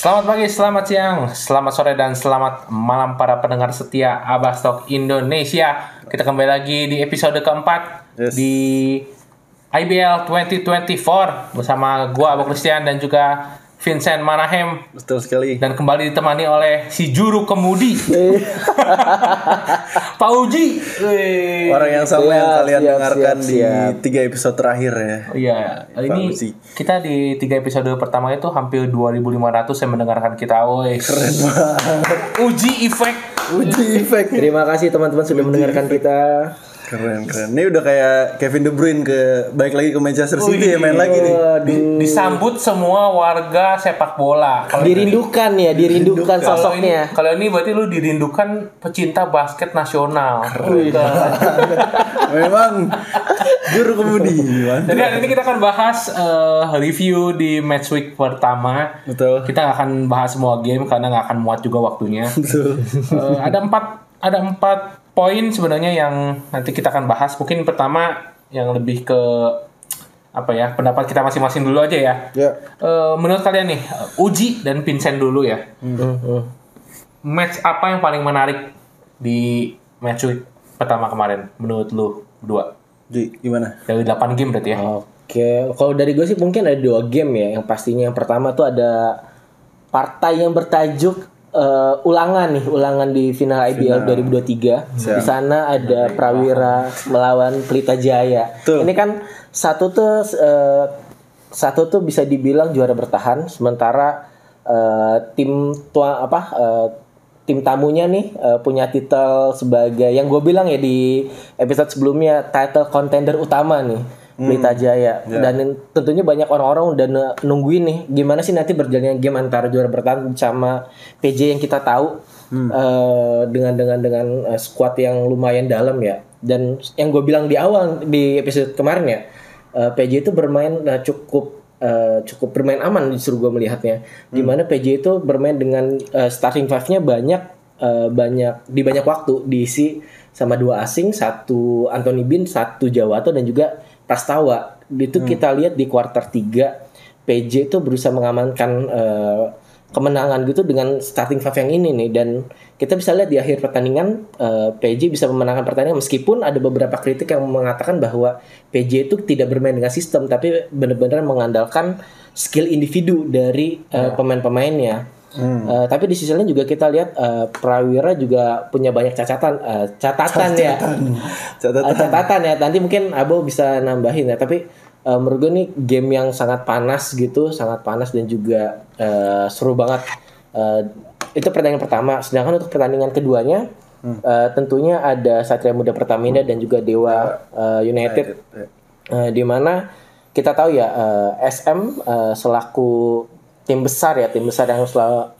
Selamat pagi, selamat siang, selamat sore, dan selamat malam para pendengar setia Abastok Indonesia. Kita kembali lagi di episode keempat Yes. di IBL 2024 bersama gua Abu Christian dan juga Vincent Manahem Betul sekali. dan kembali ditemani oleh si juru kemudi Pak Uji. Wih. Orang yang sama yang kalian siap, dengarkan siap, di siap. tiga episode terakhir ya. Iya, ini Uji. kita di tiga episode pertama itu hampir 2.500 yang mendengarkan kita. Woi, Keren banget. Uji efek. Uji efek. Terima kasih teman-teman sudah mendengarkan kita. Keren keren. Ini udah kayak Kevin De Bruyne ke balik lagi ke Manchester City ya main lagi nih. Waduh. Disambut semua warga sepak bola. Kalau Dirindukan ya, dirindukan ini, sosoknya. kalau ini berarti lu dirindukan pecinta basket nasional. Memang juru kemudi. mantap. Jadi hari ini kita akan bahas eh, review di match week pertama. Betul. Kita nggak akan bahas semua game karena nggak akan muat juga waktunya. Betul. Eh, ada empat ada empat poin sebenarnya yang nanti kita akan bahas. Mungkin pertama yang lebih ke apa ya pendapat kita masing-masing dulu aja ya. Ya. Eh, menurut kalian nih Uji dan Vincent dulu ya. Hmm, Match apa yang paling menarik di match week pertama kemarin menurut lu berdua? Ji, gimana? Dari 8 game berarti ya. Oke, kalau dari gue sih mungkin ada dua game ya. Yang pastinya yang pertama tuh ada partai yang bertajuk eh, ulangan nih, ulangan di final IBL 2023. Di sana ada Prawira melawan Pelita Jaya. Betul. Ini kan satu tuh eh, satu tuh bisa dibilang juara bertahan, sementara eh, tim tua apa eh, tim tamunya nih eh, punya titel sebagai yang gue bilang ya di episode sebelumnya title contender utama nih Pelita Jaya. Dan tentunya banyak orang-orang udah nungguin nih gimana sih nanti berjalannya game antara juara bertahan sama PJ yang kita tahu eh, dengan dengan dengan eh, squad yang lumayan dalam ya. Dan yang gue bilang di awal di episode kemarin ya eh, PJ itu bermain eh, cukup eh, cukup bermain aman justru gue melihatnya. Di mana PJ itu bermain dengan eh, starting five-nya banyak eh, banyak di banyak waktu. Diisi sama dua asing satu Anthony Bin satu Jawato dan juga Prastawa. Itu kita lihat di kuarter 3 PJ itu berusaha mengamankan eh, kemenangan gitu dengan starting five yang ini nih. Dan kita bisa lihat di akhir pertandingan eh, PJ bisa memenangkan pertandingan meskipun ada beberapa kritik yang mengatakan bahwa PJ itu tidak bermain dengan sistem tapi benar-benar mengandalkan skill individu dari eh, pemain-pemainnya. Eh, tapi di sisi lain juga kita lihat eh, Prawira juga punya banyak catatan eh, catatan ya. Catatan. Uh, catatan. ya. Nanti mungkin Abo bisa nambahin ya. Tapi uh, menurut gue nih game yang sangat panas gitu sangat panas dan juga uh, seru banget. Uh, itu pertandingan pertama. Sedangkan untuk pertandingan keduanya uh, tentunya ada Satria Muda Pertamina dan juga Dewa uh, United. Ya. Uh, di mana kita tahu ya uh, SM uh, selaku tim besar ya tim besar yang selalu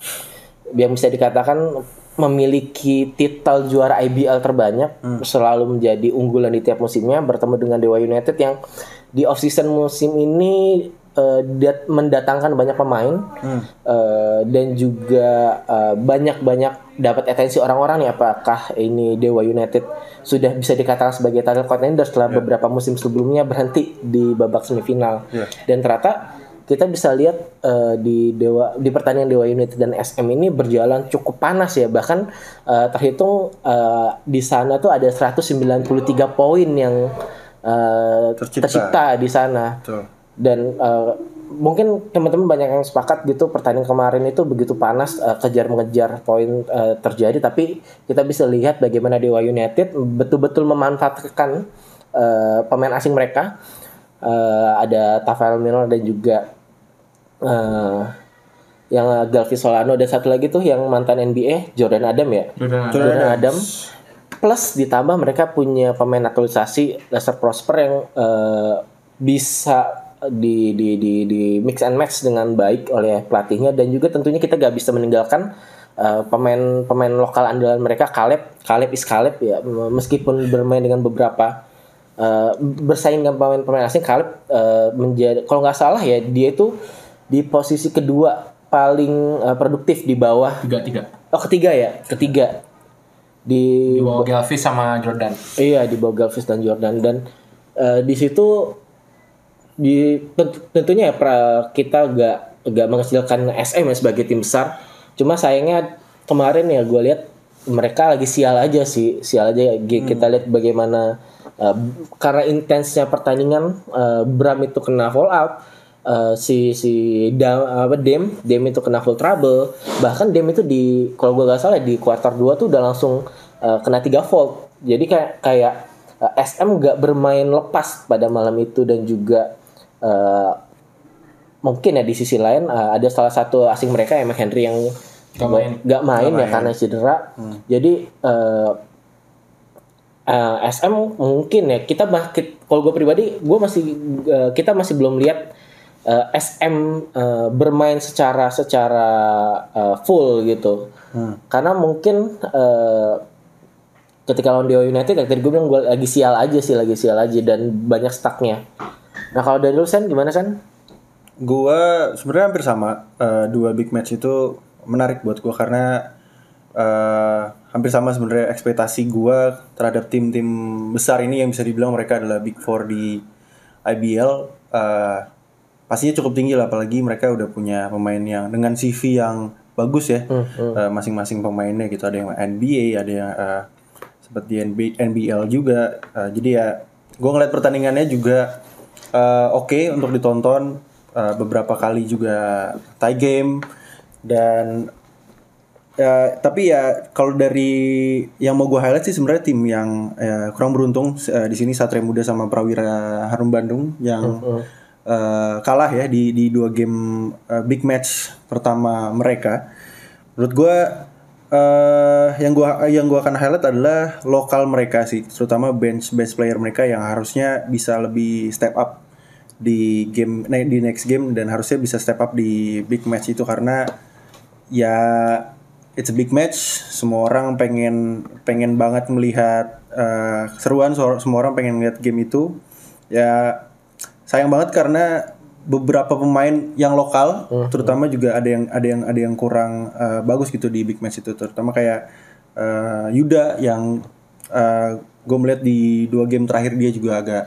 yang bisa dikatakan memiliki titel juara IBL terbanyak selalu menjadi unggulan di tiap musimnya bertemu dengan Dewa United yang di off season musim ini dat- mendatangkan banyak pemain eh, dan juga eh, banyak-banyak dapat atensi orang-orang nih. Apakah ini Dewa United sudah bisa dikatakan sebagai title contender setelah beberapa musim sebelumnya berhenti di babak semifinal? Iya. dan ternyata kita bisa lihat eh, di Dewa di pertandingan Dewa United dan SM ini berjalan cukup panas ya bahkan eh, terhitung eh, di sana tuh ada 193 poin yang eh, Tercipta. tercipta di sana Betul. dan eh, mungkin teman-teman banyak yang sepakat gitu pertandingan kemarin itu begitu panas eh, kejar mengejar poin eh, terjadi tapi kita bisa lihat bagaimana Dewa United betul-betul memanfaatkan eh, pemain asing mereka Eh, ada Tafael Miller dan juga eh, yang Galvi Solano dan satu lagi tuh yang mantan NBA Jordan Adam ya? Jordan Jordan Adam. Plus ditambah mereka punya pemain naturalisasi Lester Prosper yang eh, bisa di, di di di mix and match dengan baik oleh pelatihnya. Dan juga tentunya kita gak bisa meninggalkan eh, pemain pemain lokal andalan mereka Caleb Caleb is Caleb ya. Meskipun bermain dengan beberapa eh, bersaing dengan pemain-pemain asing Caleb eh, menjadi kalau nggak salah ya dia itu di posisi kedua paling eh, produktif di bawah. Tiga tiga. Oh ketiga ya? Ketiga. Di di bawah Galvis sama Jordan. Iya di bawah Galvis dan Jordan. Dan eh, di situ di tentu- tentunya ya pra, kita gak nggak mengecilkan SM ya sebagai tim besar. Cuma sayangnya kemarin ya gue lihat mereka lagi sial aja sih, sial aja. G- Kita lihat bagaimana uh, karena intensnya pertandingan uh, Bram itu kena fall out. Uh, si si Dam, apa Dem Dem itu kena full trouble. Bahkan Dem itu di kalau gue gak salah di kuarter 2 tuh udah langsung uh, kena tiga fault. Jadi kayak kayak uh, SM gak bermain lepas pada malam itu dan juga uh, mungkin ya di sisi lain uh, ada salah satu asing mereka Emek Henry yang Gak main. gak main ya karena cedera. Jadi uh, uh, SM mungkin ya kita kalau gue pribadi gue masih uh, kita masih belum lihat uh, SM uh, bermain secara secara uh, full gitu. Karena mungkin uh, ketika lawan Dewa United ya tadi gue bilang gue lagi sial aja sih lagi sial aja dan banyak stucknya. Nah kalau dari lu Sen gimana Sen? Gua sebenarnya hampir sama Eh, dua big match itu menarik buat gua karena eh, hampir sama sebenarnya ekspektasi gua terhadap tim-tim besar ini yang bisa dibilang mereka adalah big four di IBL eh, pastinya cukup tinggi lah apalagi mereka udah punya pemain yang dengan CV yang bagus ya masing-masing pemainnya gitu. Ada yang NBA ada yang eh, seperti NB NBL juga. Eh, jadi ya gua ngeliat pertandingannya juga eh, oke untuk ditonton. Eh, beberapa kali juga tie game. Dan ya tapi ya kalau dari yang mau gue highlight sih sebenarnya tim yang ya, kurang beruntung eh, di sini Satria Muda sama Prawira Harum Bandung yang eh, kalah ya di di dua game eh, big match pertama mereka. Menurut gue eh yang gua yang gua akan highlight adalah lokal mereka sih terutama bench bench player mereka yang harusnya bisa lebih step up di game di next game dan harusnya bisa step up di big match itu karena ya it's a big match. Semua orang pengen pengen banget melihat eh, seruan semua orang pengen lihat game itu. Ya sayang banget karena beberapa pemain yang lokal terutama juga ada yang ada yang ada yang kurang eh, bagus gitu di big match itu. Terutama kayak eh, Yuda yang gue melihat di dua game terakhir dia juga agak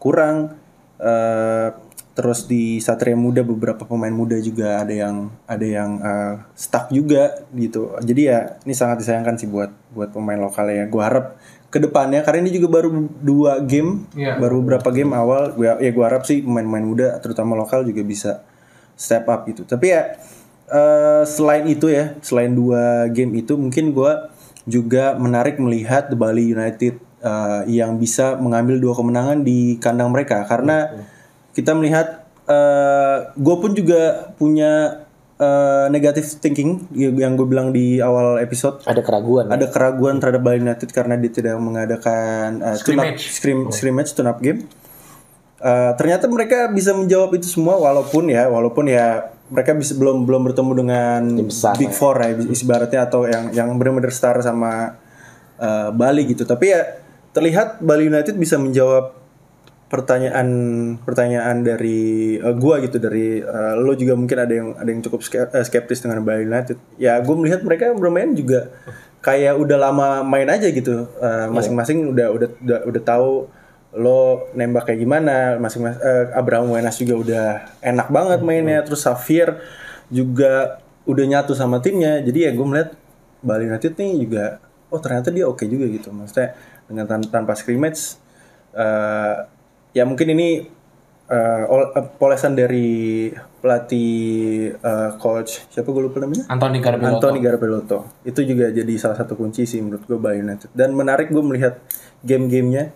kurang. Eh, terus di Satria Muda beberapa pemain muda juga ada yang ada yang eh, stuck juga gitu. Jadi ya ini sangat disayangkan sih buat buat pemain lokal ya gue harap ke depannya karena ini juga baru dua game Iya. baru beberapa game awal gue ya gue harap sih pemain-pemain muda terutama lokal juga bisa step up gitu. Tapi ya eh, selain itu ya selain dua game itu mungkin gue juga menarik melihat The Bali United eh, yang bisa mengambil dua kemenangan di kandang mereka. Karena kita melihat gue pun juga punya eh, negative thinking yang gue bilang di awal episode Ada keraguan. ada keraguan terhadap Bali United karena dia tidak mengadakan uh, Scrimmage. scrim, scrimmage tune up game. Uh, ternyata mereka bisa menjawab itu semua walaupun ya walaupun ya mereka bisa belum belum bertemu dengan besar, Big Four ya ibaratnya atau yang yang benar-benar star sama uh, Bali gitu. Tapi ya terlihat Bali United bisa menjawab pertanyaan pertanyaan dari uh, gua gitu dari uh, lo juga mungkin ada yang ada yang cukup eh, skeptis dengan Bali United. Ya gue melihat mereka bermain juga kayak udah lama main aja gitu. Uh, masing-masing udah udah udah udah tahu lo nembak kayak gimana. Masing masing Abraham Wenas juga udah enak banget mainnya. Terus Safir juga udah nyatu sama timnya. Jadi ya gue melihat Bali United nih juga oh ternyata dia oke juga gitu. Maksudnya dengan tan- tanpa scrimmage eh, ya mungkin ini ol- eh, polesan dari pelatih eh, coach siapa gue lupa namanya Anthony Garbelotto. Anthony Garbeloto itu juga jadi salah satu kunci sih menurut gue Bali United dan menarik gue melihat game-gamenya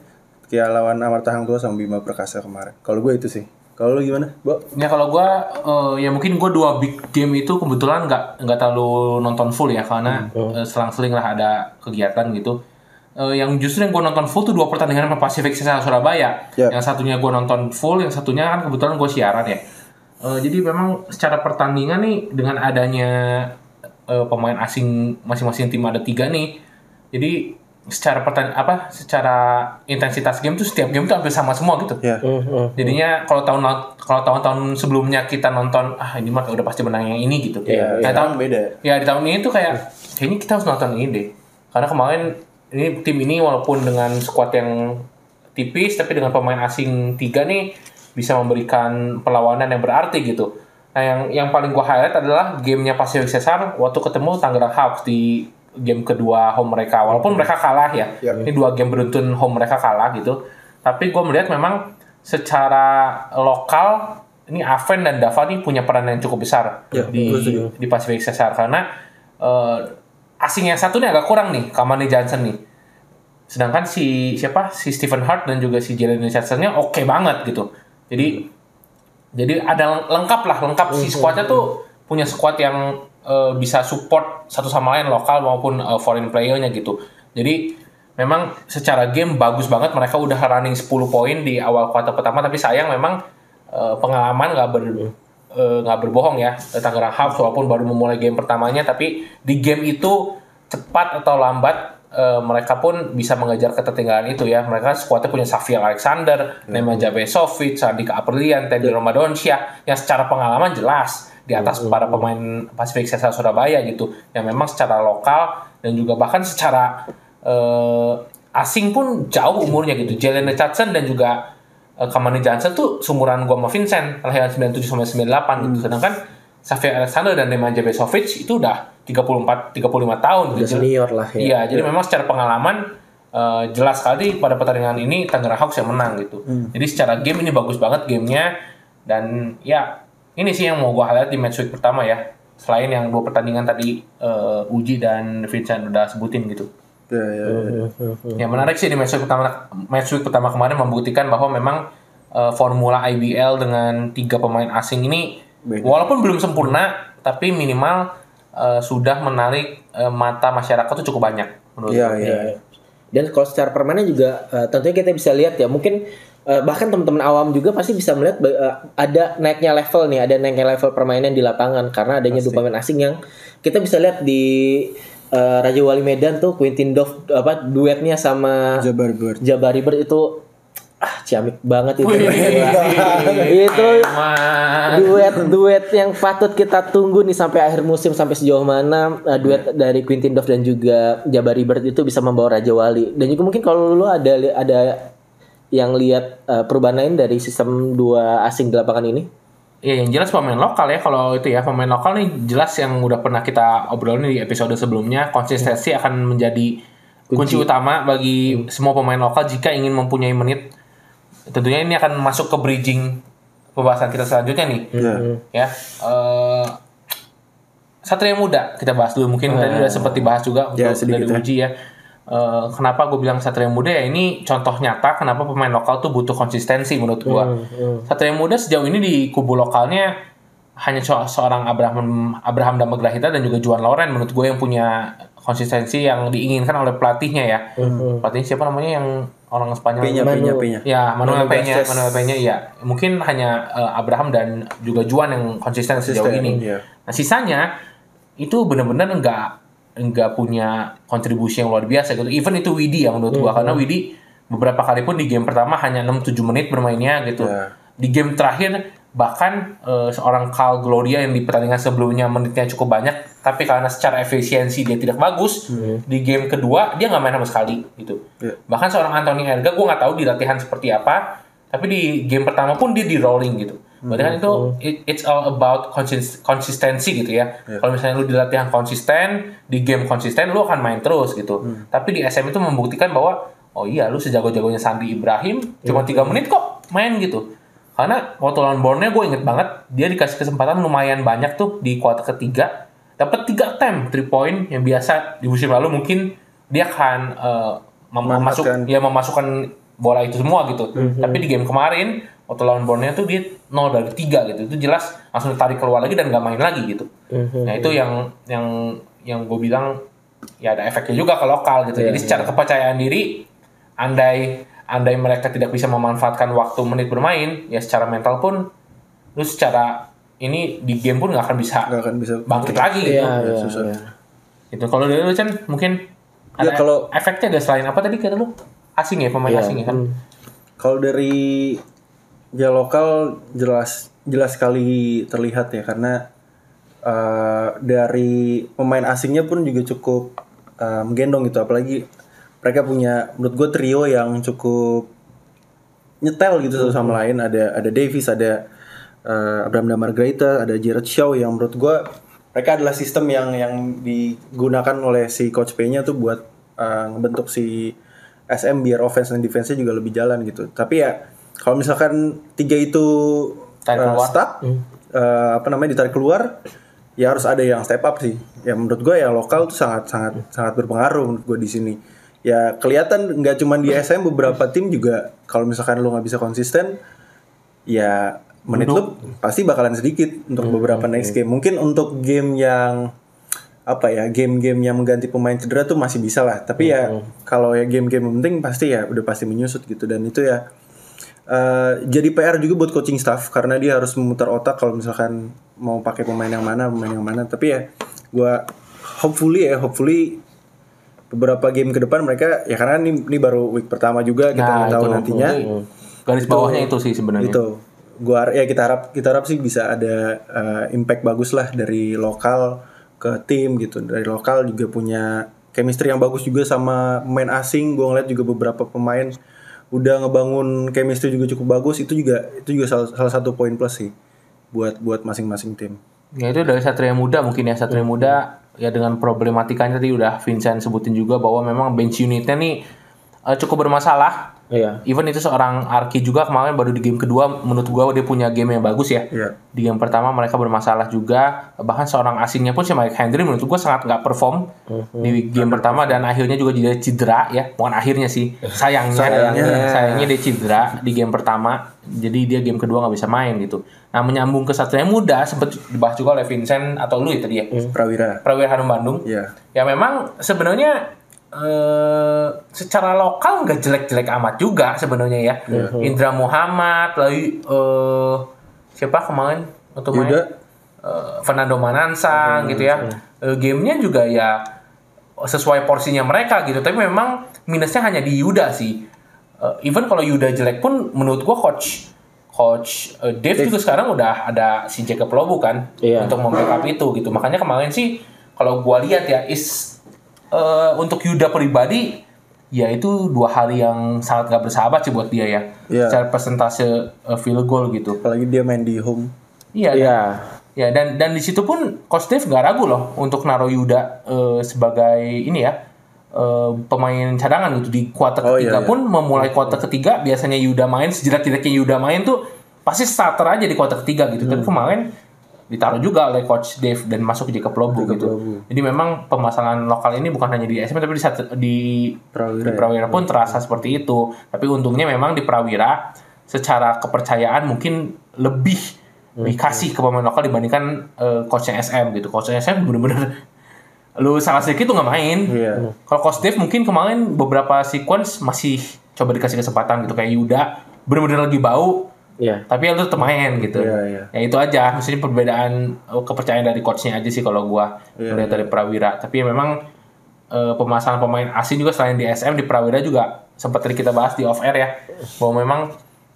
kayak lawan Amarta Hang Tua sama Bima Perkasa kemarin kalau gue itu sih kalau lu gimana Bo? Ya kalau gua eh, ya mungkin gua dua big game itu kebetulan nggak nggak terlalu nonton full ya karena eh, selang-seling lah ada kegiatan gitu. Eh, yang justru yang gua nonton full tuh dua pertandingan sama Pacific sama Surabaya. Ya. Yang satunya gua nonton full, yang satunya kan kebetulan gua siaran ya. Eh, jadi memang secara pertandingan nih dengan adanya eh, pemain asing masing-masing tim ada tiga nih. Jadi secara pertan apa secara intensitas game tuh setiap game tuh hampir sama semua gitu. ya Mhm. Jadinya kalau tahun kalau tahun-tahun sebelumnya kita nonton ah ini mah udah pasti menang yang ini gitu. Iya, Nah, iya. tahun beda. ya di tahun ini tuh kayak kayaknya kita harus nonton ini deh. Karena kemarin ini tim ini walaupun dengan skuad yang tipis tapi dengan pemain asing tiga nih bisa memberikan perlawanan yang berarti gitu. Nah yang yang paling gua highlight adalah gamenya Pacific Cesar waktu ketemu Tangerang Hawks di game kedua home mereka. Walaupun mereka kalah ya, Ya. ini dua game beruntun home mereka kalah gitu. Tapi gue melihat memang secara lokal ini Aven dan Dava nih punya peran yang cukup besar Ya, di di Pacific Cesar karena eh, asing yang satu nih agak kurang nih Kamani Johnson nih. Sedangkan si siapa si Stephen Hart dan juga si Jalen Richardson-nya oke banget gitu. Jadi jadi ada leng- lengkap lah lengkap si squadnya tuh punya squad yang eh, bisa support satu sama lain lokal maupun eh, foreign player-nya gitu. Jadi memang secara game bagus banget mereka udah running 10 poin di awal kuarter pertama tapi sayang memang eh, pengalaman nggak ber eh, nggak berbohong ya Tangerang Hawks walaupun baru memulai game pertamanya tapi di game itu cepat atau lambat eh, mereka pun bisa mengejar ketertinggalan itu ya. Mereka skuadnya punya Xavier Alexander, Nemanja Besovic, Sandika Apelian, Teddy Romadonsia yang secara pengalaman jelas di atas para pemain Pacific Cesar Surabaya gitu yang memang secara lokal dan juga bahkan secara eh, asing pun jauh umurnya gitu. Jalen Richardson dan juga eh, Kamani Johnson tuh sumuran gua sama Vincent kelahiran 97 sampai 98 gitu sedangkan Xavier Alexander dan Nemanja Besovic itu udah 34 35 tahun Udah gitu. senior lah ya. Iya, jadi memang secara pengalaman eh, jelas sekali pada pertandingan ini Tangerang Hawks yang menang gitu. Jadi secara game ini bagus banget gamenya dan ya ini sih yang mau gua highlight di match week pertama ya. Selain yang dua pertandingan tadi eh, Uji dan Vincent udah sebutin gitu. Ya, ya, ya. Yang menarik sih di match week pertama match week pertama kemarin membuktikan bahwa memang eh, formula IBL dengan tiga pemain asing ini Beda. walaupun belum sempurna tapi minimal eh, sudah menarik eh, mata masyarakat tuh cukup banyak menurut Iya, gue. iya. Dan kalau secara permainan juga eh, tentunya kita bisa lihat ya mungkin bahkan teman-teman awam juga pasti bisa melihat ada naiknya level nih, ada naiknya level permainan di lapangan karena adanya dua pemain asing yang kita bisa lihat di eh, Raja Wali Medan tuh Quintin Dove apa duetnya sama Jabar Bird. Jabari Bird itu ah ciamik banget itu. Wih, itu duet duet yang patut kita tunggu nih sampai akhir musim sampai sejauh mana uh, duet dari Quintin Dove dan juga Jabari Bird itu bisa membawa Raja Wali. Dan juga mungkin kalau lu ada ada yang lihat uh, perubahan lain dari sistem dua asing di lapangan ini Ya yang jelas pemain lokal ya kalau itu ya pemain lokal nih jelas yang udah pernah kita obrolin di episode sebelumnya konsistensi akan menjadi kunci, utama bagi semua pemain lokal jika ingin mempunyai menit. Tentunya ini akan masuk ke bridging pembahasan kita selanjutnya nih. Ya. ya eh Satria Muda kita bahas dulu mungkin tadi udah sempat dibahas juga Ya, untuk dari ya. Uji ya Eh, kenapa gue bilang Satria Muda ya ini contoh nyata kenapa pemain lokal tuh butuh konsistensi menurut gue Satria Muda sejauh ini di kubu lokalnya hanya se- seorang Abraham Abraham Damagrahita dan juga Juan Loren menurut gue yang punya konsistensi yang diinginkan oleh pelatihnya ya pelatihnya siapa namanya yang orang Spanyol Pinya, Manu. pinya, pinya. Ya, Manuel Garces. Manuel Peña iya. Mungkin hanya eh, Abraham dan juga Juan yang konsisten, sejauh ini. iya. Nah, sisanya itu benar-benar enggak enggak punya kontribusi yang luar biasa gitu. Even itu Widi ya menurut gua karena Widi beberapa kali pun di game pertama hanya 6-7 menit bermainnya gitu. Ya. Di game terakhir bahkan eh, seorang Carl Gloria yang di pertandingan sebelumnya menitnya cukup banyak tapi karena secara efisiensi dia tidak bagus di game kedua dia nggak main sama sekali gitu Iya. bahkan seorang Anthony Erga gue nggak tahu di latihan seperti apa tapi di game pertama pun dia di rolling gitu berarti kan itu it- it's all about konsis- konsistensi gitu ya. Kalau misalnya lu di latihan konsisten di game konsisten lu akan main terus gitu. Tapi di SM itu membuktikan bahwa oh iya lu sejago-jagonya Sandi Ibrahim cuma tiga menit kok main gitu. Karena waktu lawan Borneo gue inget banget dia dikasih kesempatan lumayan banyak tuh di kuarter ketiga. Dapat tiga attempt three point yang biasa di musim lalu mungkin dia akan eh, mem- memasuk ya memasukkan bola itu semua gitu. Tapi di game kemarin waktu lawan Borneo tuh dia 0 dari 3 gitu. Itu jelas langsung ditarik keluar lagi dan gak main lagi gitu. Nah itu yang yang yang gue bilang ya ada efeknya juga ke lokal gitu. Jadi secara kepercayaan diri andai andai mereka tidak bisa memanfaatkan waktu menit bermain ya secara mental pun lu secara ini di game pun nggak akan bisa Nggak akan bisa bangkit lagi gitu. Iya, iya, susah. iya. itu kalau dari lu Chan mungkin Ya, ada kalau- efeknya gak selain apa tadi kata lu? Asing ya pemain Iya, asing ya kan? Kalau dari ya lokal jelas jelas sekali terlihat ya karena eh, dari pemain asingnya pun juga cukup eh, menggendong gitu apalagi mereka punya menurut gue trio yang cukup nyetel gitu satu sama lain ada ada Davis ada eh, Abraham Damar Greita, ada Jared Shaw yang menurut gue mereka adalah sistem yang yang digunakan oleh si coach P-nya tuh buat eh, ngebentuk si SM biar offense dan defense-nya juga lebih jalan gitu. Tapi ya kalau misalkan tiga itu Tarik keluar. stuck, eh, apa namanya ditarik keluar, ya harus ada yang step up sih. Ya menurut gue ya lokal tuh sangat sangat sangat berpengaruh menurut gue di sini. Ya kelihatan nggak cuma di SM beberapa tim juga kalau misalkan lu nggak bisa konsisten, ya menit lu pasti bakalan sedikit untuk beberapa next game. Mungkin untuk game yang apa ya game-game yang mengganti pemain cedera tuh masih bisa lah. Tapi ya kalau ya game-game penting pasti ya udah pasti menyusut gitu dan itu ya eh, jadi PR juga buat coaching staff karena dia harus memutar otak kalau misalkan mau pakai pemain yang mana pemain yang mana. Tapi ya gua hopefully ya hopefully beberapa game ke depan mereka ya karena ini, ini baru week pertama juga kita Nah, nggak tahu itu. nantinya Garis bawahnya itu sih sebenarnya. itu gua ya kita harap kita harap sih bisa ada uh, impact bagus lah dari lokal ke tim gitu dari lokal juga punya chemistry yang bagus juga sama pemain asing gua ngeliat juga beberapa pemain udah ngebangun chemistry juga cukup bagus itu juga itu juga salah, salah satu poin plus sih buat buat masing-masing tim. Ya itu dari Satria Muda mungkin ya. Satria Muda ya dengan problematikanya tadi udah Vincent sebutin juga bahwa memang bench unitnya nih eh, cukup bermasalah. Iya. Even itu seorang Arki juga kemarin baru di game kedua menurut gua dia punya game yang bagus ya. Iya. Di game pertama mereka bermasalah juga bahkan seorang asingnya pun si Mike Henry menurut gua sangat nggak perform di game pertama dan akhirnya juga dia cedera ya. Bukan akhirnya sih sayangnya Sayangnya. sayangnya dia cedera di game pertama jadi dia game kedua nggak bisa main gitu. Nah menyambung ke Satria Muda sempat dibahas juga oleh Vincent atau lu ya tadi ya. Prawira Prawira Harum Bandung. ya Ya memang sebenarnya eh secara lokal nggak jelek-jelek amat juga sebenarnya ya. Indra Muhammad, lalu eh siapa kemarin untuk main? Yuda. Eh, Fernando Manansang gitu ya. Eh, gamenya juga ya sesuai porsinya mereka gitu. Tapi memang minusnya hanya di Yuda sih. Eh, even kalau Yuda jelek pun menurut gua coach coach eh, Dave juga sekarang udah ada si Jacob Lobu kan Iya. untuk membackup itu gitu. Makanya kemarin sih kalau gua lihat ya is eh, untuk Yuda pribadi ya itu dua hari yang sangat gak bersahabat sih buat dia ya. Iya. Secara persentase eh, field goal gitu. apalagi dia main di home Iya. dan- Iya. Ya dan dan di situ pun Coach Dave nggak ragu loh untuk naruh Yuda eh, sebagai ini ya eh, pemain cadangan gitu di kuarter Oh, ketiga iya, iya. pun memulai kuarter ketiga biasanya Yuda main sejelek-jeleknya Yuda main tuh pasti starter aja di kuarter ketiga gitu. Tapi Hmm. kemarin ditaruh juga oleh Coach Dave dan masuk Jacob Lobu gitu. Lobu. Jadi memang permasalahan lokal ini bukan hanya di SM tapi di, di Prawira di Prawira pun terasa seperti itu. Tapi untungnya memang di Prawira secara kepercayaan mungkin lebih dikasih ke pemain lokal dibandingkan eh, coachnya SM gitu. Coachnya SM bener-bener lu salah sedikit tuh nggak main. Iya. Kalau coach Dave mungkin kemarin beberapa sequence masih coba dikasih kesempatan gitu kayak Yuda bener-bener lagi bau Iya. tapi lu tetap main gitu. Iya, iya. Ya itu aja, maksudnya perbedaan eh, kepercayaan dari coachnya aja sih kalau gua Iya, melihat dari Prawira. Tapi ya memang eh, pemasangan pemain asing juga selain di SM di Prawira juga sempat tadi kita bahas di off air ya bahwa memang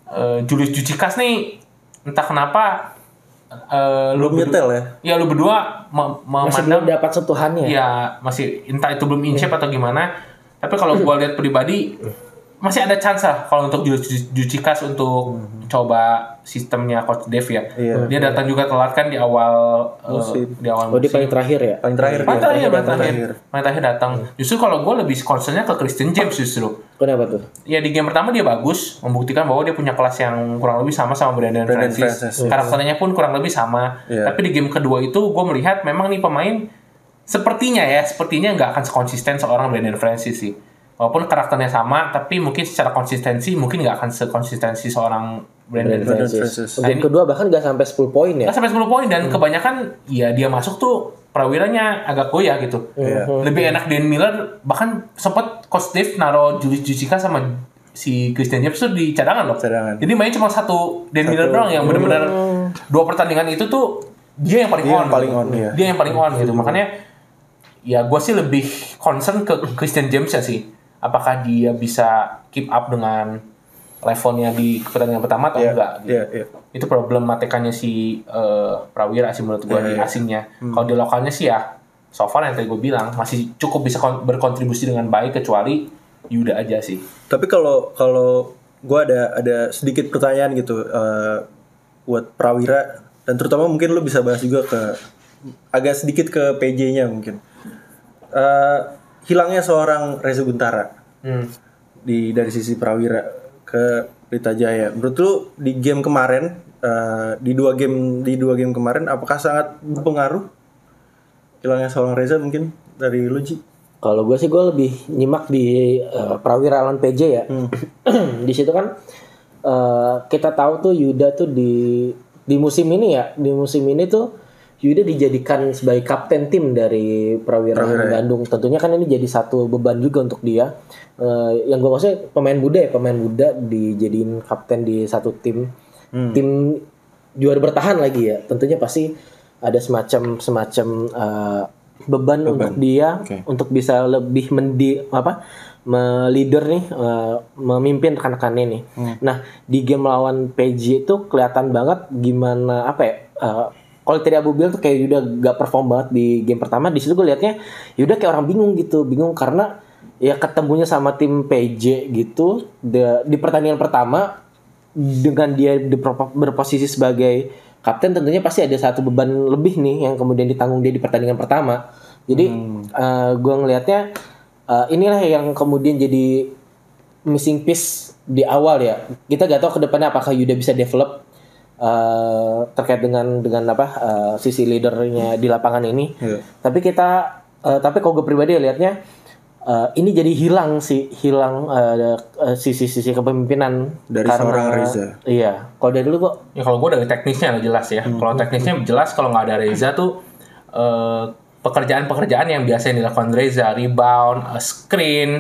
eh, Julius Jucikas nih entah kenapa eh, lu nyetel ya ya lu berdua me- Masih memandang belum dapat sentuhannya. ya masih entah itu belum in shape atau gimana tapi kalau gua lihat pribadi masih ada chance lah kalau untuk Jucikas untuk coba sistemnya coach Dev ya Iya. dia datang juga telat kan di awal Musim. di awal Oh, di musim paling terakhir ya? paling terakhir Paling dia. terakhir, paling terakhir, paling terakhir datang. Justru kalau gue lebih concernnya ke Christian James justru. Kenapa tuh? Ya di game pertama dia bagus, membuktikan bahwa dia punya kelas yang kurang lebih sama sama Brandon, Brandon Francis. Francis, Karakternya pun kurang lebih sama. Iya. Tapi di game kedua itu gue melihat memang nih pemain sepertinya ya, sepertinya nggak akan sekonsisten seorang Brandon Francis sih. Walaupun karakternya sama, tapi mungkin secara konsistensi mungkin nggak akan sekonsistensi seorang Brandon, Brandon Francis. Francis. Game kedua bahkan gak sampai 10 poin ya? Nggak sampai 10 poin dan kebanyakan ya dia masuk tuh prawiranya agak goyah gitu. Iya. Lebih enak Dan Miller bahkan sempat Coach Dave naro Julius Jessica sama si Christian James tuh di cadangan loh. Cadangan. Jadi main cuma satu Dan Miller doang yang benar-benar dua pertandingan itu tuh dia yang paling Dia on. yang paling gitu. on, iya. Dia yang paling on gitu. Makanya ya gue sih lebih concern ke Christian James ya sih. Apakah dia bisa keep up dengan levelnya di pertandingan pertama atau Iya, enggak gitu iya, iya. itu problematikanya si eh, Prawira sih menurut gue Iya, di iya. asingnya. Kalau di lokalnya sih ya so far yang tadi gue bilang masih cukup bisa kon- berkontribusi dengan baik kecuali Yuda aja sih. Tapi kalau kalau gue ada ada sedikit pertanyaan gitu, eh, buat Prawira dan terutama mungkin lu bisa bahas juga ke agak sedikit ke PJ-nya mungkin. Eh, hilangnya seorang Reza Guntara Hmm. di dari sisi Prawira ke Pelita Jaya. Menurut lu di game kemarin eh, di dua game di dua game kemarin apakah sangat berpengaruh hilangnya seorang Reza mungkin dari lu Ji? Kalau gue sih gue lebih nyimak di eh, Prawira lawan PJ ya. di situ kan eh, kita tahu tuh Yuda tuh di di musim ini ya, di musim ini tuh Yuda dijadikan sebagai kapten tim dari Prawira, Bandung. Tentunya kan ini jadi satu beban juga untuk dia. Eh, yang gue maksudnya pemain muda ya, pemain muda dijadiin kapten di satu tim, tim juara bertahan lagi ya. Tentunya pasti ada semacam semacam eh, beban, untuk dia Oke. untuk bisa lebih mendi apa meleader nih eh, memimpin rekan-rekannya nih. Nah di game lawan PJ itu kelihatan banget gimana apa ya eh, kalau tadi Abu bilang tuh kayak Yuda gak perform banget di game pertama di situ gue liatnya Yuda kayak orang bingung gitu bingung karena ya ketemunya sama tim PJ gitu de- di pertandingan pertama dengan dia di- berposisi sebagai kapten tentunya pasti ada satu beban lebih nih yang kemudian ditanggung dia di pertandingan pertama. Jadi eh, gue ngelihatnya eh, inilah yang kemudian jadi missing piece di awal ya. Kita gak tahu ke depannya apakah Yuda bisa develop eh, terkait dengan dengan apa eh, sisi leadernya di lapangan ini. Iya. Tapi kita eh, tapi kalau gue pribadi lihatnya eh, ini jadi hilang sih hilang sisi-sisi kepemimpinan Dari seorang Reza. Iya, kalau dari dulu kok Ya kalau gue dari teknisnya jelas ya. Kalau teknisnya jelas kalau nggak ada Reza tuh eh, pekerjaan-pekerjaan yang biasa yang dilakukan Reza, rebound, eh, screen,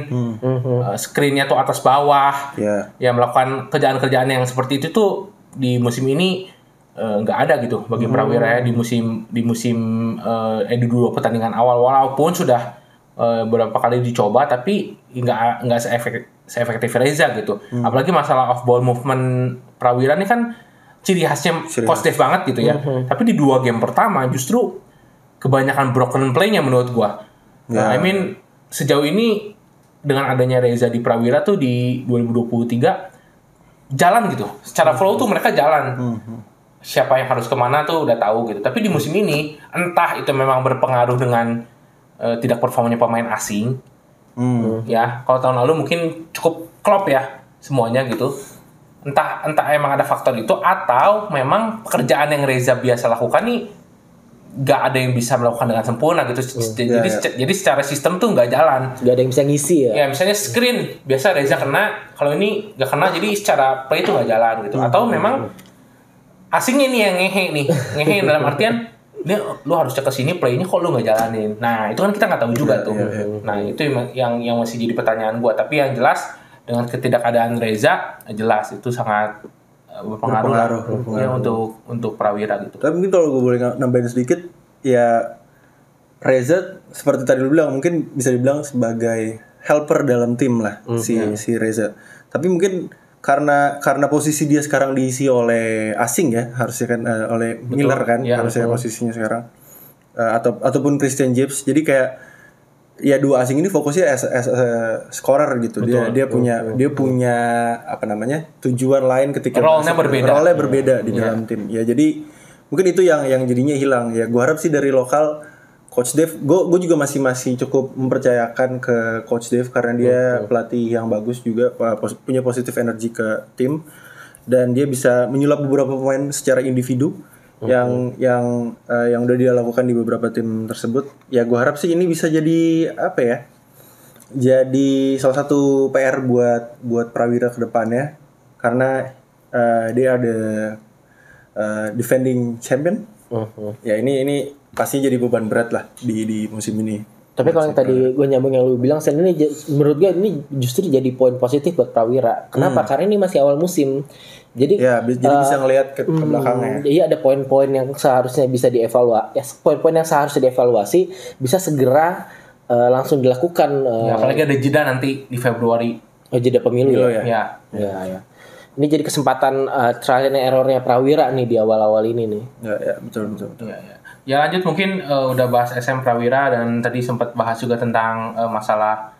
eh, screennya tuh atas bawah, Ya. ya melakukan kerjaan-kerjaan yang seperti itu tuh di musim ini eh, nggak ada gitu bagi Prawira ya di musim di musim eh, eh, di dua pertandingan awal. Walaupun sudah eh, beberapa kali dicoba tapi nggak nggak seefektif seefektif Reza gitu. Apalagi masalah off ball movement Prawira ini kan ciri khasnya positif banget gitu ya. Tapi di dua game pertama justru kebanyakan broken play-nya menurut gua. Nah, I mean sejauh ini dengan adanya Reza di Prawira tuh di 2023 jalan gitu. Secara flow tuh mereka jalan. Siapa yang harus ke mana tuh udah tahu gitu. Tapi di musim ini entah itu memang berpengaruh dengan eh, tidak performanya pemain asing. Hmm. Ya, kalau tahun lalu mungkin cukup klop ya semuanya gitu. Entah entah emang ada faktor itu atau memang pekerjaan yang Reza biasa lakukan nih gak ada yang bisa melakukan dengan sempurna gitu. Jadi Ya, ya. jadi secara sistem tuh nggak jalan. gak ada yang bisa ngisi ya. Ya misalnya screen biasa Reza kena, kalau ini nggak kena jadi secara play itu nggak jalan gitu. Atau memang asingnya nih yang ngehe nih, ngehe dalam artian ini lu harus cek ke sini playnya kok lu nggak jalanin. Nah itu kan kita nggak tahu juga tuh. Nah itu yang yang yang masih jadi pertanyaan gua. Tapi yang jelas dengan ketidakadaan Reza jelas itu sangat eh, berpengaruh, lah. Berpengaruh, Ya, untuk untuk Prawira gitu. Tapi mungkin kalau gue boleh nambahin sedikit, ya Reza seperti tadi lu bilang mungkin bisa dibilang sebagai helper dalam tim lah si si Reza. Tapi mungkin karena karena posisi dia sekarang diisi oleh asing ya harusnya kan eh, oleh Miller kan ya, harusnya posisinya sekarang Eh, atau ataupun Christian James. Jadi kayak ya dua asing ini fokusnya as, as a scorer gitu. dia dia punya dia punya apa namanya tujuan lain ketika Role-nya berbeda. role-nya berbeda di dalam tim. Ya jadi mungkin itu yang yang jadinya hilang. Ya gua harap sih dari lokal Coach Dev, gue gue juga masih masih cukup mempercayakan ke Coach Dev karena dia pelatih yang bagus juga uh, punya positif energi ke tim dan dia bisa menyulap beberapa pemain secara individu yang yang uh, yang udah dia lakukan di beberapa tim tersebut. Ya gue harap sih ini bisa jadi apa ya? Jadi salah satu PR buat buat Prawira ke depannya karena uh, dia ada uh, defending champion. Ya ini ini pasti jadi beban berat lah di di musim ini. Tapi kalau yang tadi gue nyambung yang lu bilang, Sen ini menurut gue ini justru jadi poin positif buat Prawira. Kenapa? Karena ini masih awal musim. Jadi Ya bi- jadi bisa ngelihat ke, ke belakangnya. Hmm, Iya ada poin-poin yang seharusnya bisa dievaluasi, ya, poin-poin yang seharusnya dievaluasi bisa segera eh, langsung dilakukan eh, Ya, apalagi ada jeda nanti di Februari. oh, jeda pemilu Pemilu ya. ya. Ya. Ya, ya. Ini jadi kesempatan eh, trial and errornya Prawira nih di awal-awal ini nih. Ya ya betul betul. betul. Ya, ya. Ya lanjut mungkin eh, udah bahas SM Prawira dan tadi sempat bahas juga tentang eh, masalah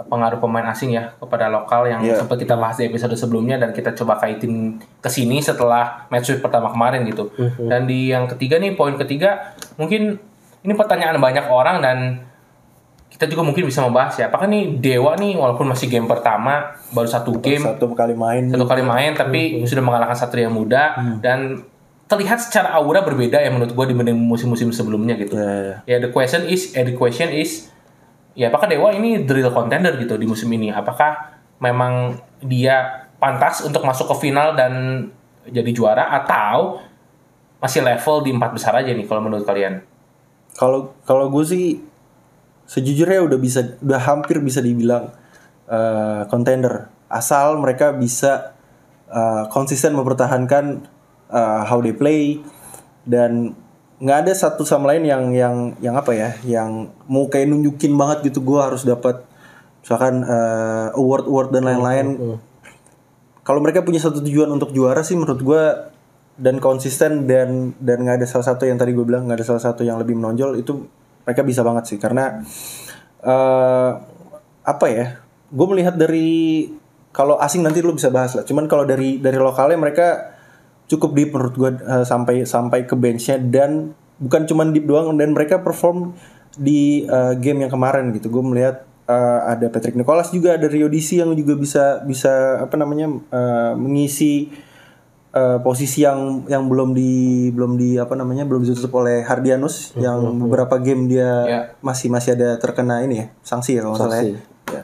pengaruh pemain asing ya kepada lokal yang Iya. sempat kita bahas di episode sebelumnya dan kita coba kaitin ke sini setelah match week pertama kemarin gitu. Dan di yang ketiga nih poin ketiga mungkin ini pertanyaan banyak orang dan kita juga mungkin bisa membahas ya apakah nih Dewa nih walaupun masih game pertama baru satu game Satu kali main. satu kali main tapi sudah mengalahkan Satria Muda dan terlihat secara aura berbeda ya menurut gue dibanding musim-musim sebelumnya gitu. Ya, ya. Ya the question is, eh, the question is, ya apakah Dewa ini the real contender gitu di musim ini? Apakah memang dia pantas untuk masuk ke final dan jadi juara atau masih level di empat besar aja nih kalau menurut kalian? Kalau kalau gue sih sejujurnya udah bisa udah hampir bisa dibilang eh, contender asal mereka bisa eh, konsisten mempertahankan eh, how they play. Dan nggak ada satu sama lain yang yang yang apa ya yang mau kayak nunjukin banget gitu gue harus dapat misalkan eh, award award dan lain-lain. Kalau mereka punya satu tujuan untuk juara sih menurut gue dan konsisten dan dan nggak ada salah satu yang tadi gue bilang nggak ada salah satu yang lebih menonjol itu mereka bisa banget sih. Karena eh apa ya gue melihat dari kalau asing nanti lu bisa bahas lah. Cuman kalau dari dari lokalnya mereka cukup deep menurut gue eh, sampai sampai ke benchnya dan bukan cuman deep doang dan mereka perform di eh, game yang kemarin gitu gue melihat eh, ada Patrick Nicholas juga ada Rio DC yang juga bisa bisa apa namanya eh, mengisi eh, posisi yang yang belum di belum di apa namanya belum ditutup oleh Hardianus yang beberapa game dia Ya. masih masih ada terkena ini ya sanksi ya kalau nggak salah ya. Ya.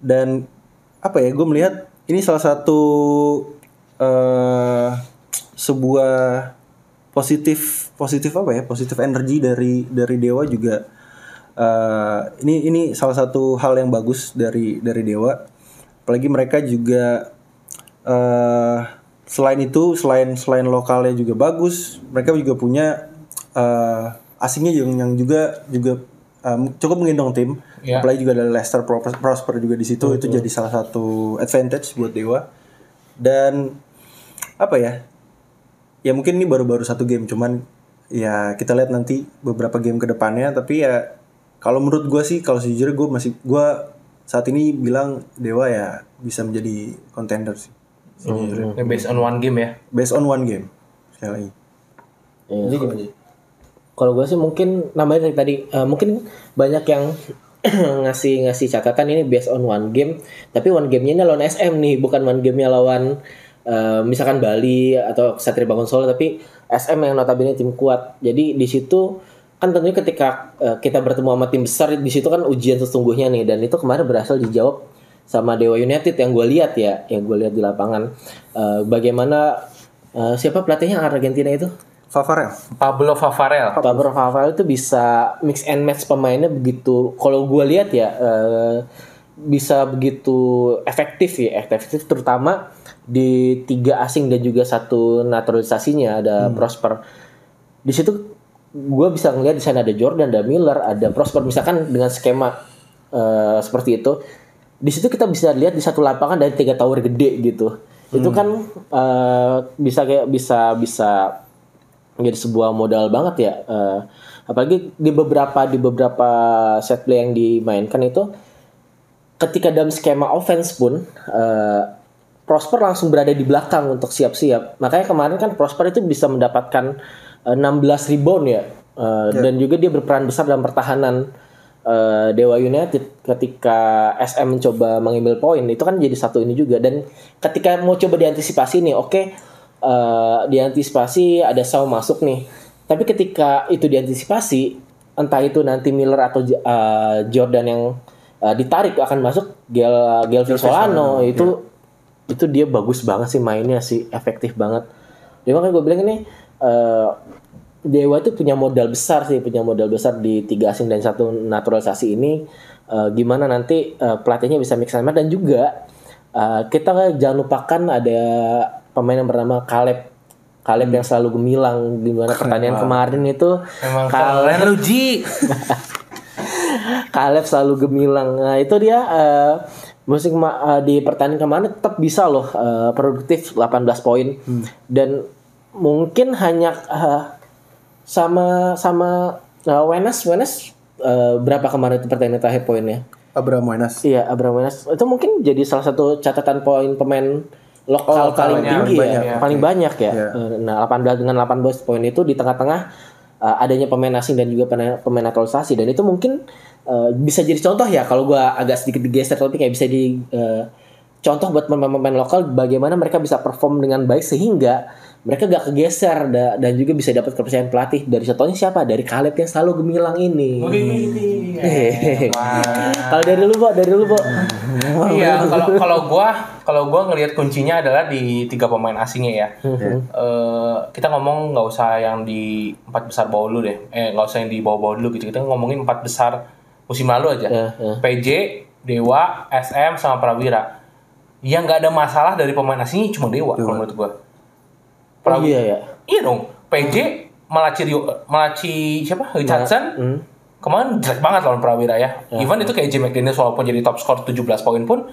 Dan apa ya gue melihat ini salah satu eh sebuah positif positif apa ya? Positif energi dari dari dewa juga eh ini ini salah satu hal yang bagus dari dari dewa. Apalagi mereka juga eh selain itu selain selain lokalnya juga bagus mereka juga punya eh asingnya yang yang juga juga eh, cukup menggendong tim. Ya. apalagi juga ada Leicester Pro- Prosper juga di situ. Itu jadi salah satu advantage buat dewa. Dan apa ya ya mungkin ini baru-baru satu game cuman ya kita lihat nanti beberapa game ke depannya tapi ya kalau menurut gue sih kalau sejujurnya gue masih gue saat ini bilang dewa ya bisa menjadi contender sih sejujurnya. Ya, based on one game ya. based on one game sekali lagi Iya. Jadi gimana? Kalau gue sih mungkin namanya dari tadi eh, mungkin banyak yang ngasih ngasih catatan ini based on one game, tapi one gamenya ini lawan SM nih, bukan one gamenya lawan eh, misalkan Bali atau Satria Bangun Solo, tapi SM yang notabene tim kuat. Jadi di situ kan tentunya ketika eh, kita bertemu sama tim besar di situ kan ujian sesungguhnya nih, dan itu kemarin berhasil dijawab sama Dewa United yang gue lihat ya, yang gue lihat di lapangan. Eh, bagaimana eh, siapa pelatihnya Argentina itu? Favarel Pablo Favarel. Pablo Favarel itu bisa mix and match pemainnya begitu. Kalau gue lihat ya eh, bisa begitu efektif ya, efektif terutama di tiga asing dan juga satu naturalisasinya ada Prosper. Di situ gue bisa ngelihat di sana ada Jordan, ada Miller, ada Prosper. Misalkan dengan skema eh, seperti itu, di situ kita bisa lihat di satu lapangan dari tiga tower gede gitu. Itu kan eh, bisa kayak bisa bisa menjadi sebuah modal banget ya Eh, apalagi di beberapa di beberapa set play yang dimainkan itu ketika dalam skema offense pun eh, Prosper langsung berada di belakang untuk siap-siap. Makanya kemarin kan Prosper itu bisa mendapatkan eh, 16 rebound ya. Eh, dan juga dia berperan besar dalam pertahanan eh, Dewa United ketika SM mencoba mengambil poin. Itu kan jadi satu ini juga. Dan ketika mau coba diantisipasi nih oke eh, diantisipasi ada Sau masuk nih. Tapi ketika itu diantisipasi entah itu nanti Miller atau eh, Jordan yang eh, ditarik akan masuk Gel Gelvin Solano itu itu dia bagus banget sih mainnya sih efektif banget dia makanya gue bilang ini eh, Dewa itu punya modal besar sih, punya modal besar di tiga asing dan satu naturalisasi ini. Eh, gimana nanti eh, pelatihnya bisa mix and match dan juga eh, kita jangan lupakan ada pemain yang bernama Caleb. Caleb yang selalu gemilang di mana pertandingan kemarin itu Emang Caleb keren lu Ji. Caleb selalu gemilang. Nah, itu dia eh, musik kema- eh, di pertandingan kemarin tetap bisa loh eh, produktif 18 poin dan mungkin hanya eh, sama sama eh, Wenas Wenas eh, berapa kemarin itu pertandingan terakhir poinnya? Abraham Wenas. Iya, Abraham Wenas itu mungkin jadi salah satu catatan poin pemain lokal Oh, paling tinggi banyak, ya, ya. paling banyak ya. Iya. Eh, Nah, 18 dengan 18 poin itu di tengah-tengah eh, adanya pemain asing dan juga pemain, naturalisasi. Dan itu mungkin eh, bisa jadi contoh ya kalau gua agak sedikit digeser tapi kayak bisa di eh, contoh buat pemain-pemain lokal bagaimana mereka bisa perform dengan baik sehingga mereka gak kegeser da- dan juga bisa dapat kepercayaan pelatih dari contohnya siapa dari Caleb yang selalu gemilang ini. Hehehe. Kalau dari lu, Bo, dari lu, Bo. Iya, kalau kalau gua kalau gua ngelihat kuncinya adalah di tiga pemain asingnya ya. Eh, kita ngomong nggak usah yang di empat besar bawah dulu deh. Eh nggak usah yang di bawah-bawah dulu gitu. Kita ngomongin empat besar musim lalu aja. Ya, ya. PJ, Dewa, SM sama Prawira. Yang nggak ada masalah dari pemain asingnya cuma Dewa kalau menurut gua. Oh iya ya. Iya dong. PJ Malaci Rio, Malaci siapa? Richardson. Hmm. Kemarin jelek banget lawan Prawira ya. Even itu kayak Jim McDaniels walaupun jadi top skor 17 poin pun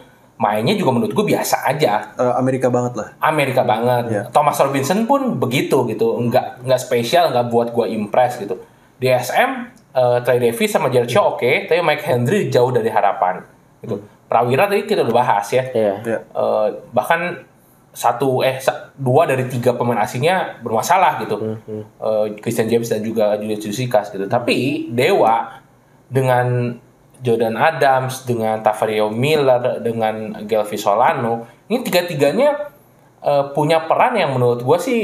mainnya juga menurut gue biasa aja. Eh, Amerika banget lah. Amerika banget. Iya. Thomas Robinson pun begitu gitu. Enggak enggak spesial, enggak buat gue impress gitu. Di SM eh, Trey Davis sama Jared Shaw oke, tapi Mike Henry jauh dari harapan gitu. Prawira tadi kita udah bahas ya. Iya. Ya. Eh, bahkan satu eh dua dari tiga pemain asingnya bermasalah gitu. Eh, Christian James dan juga Julius Jusikas gitu. Tapi Dewa dengan Jordan Adams dengan Tavario Miller dengan Gelvi Solano ini tiga tiganya punya peran yang menurut gue sih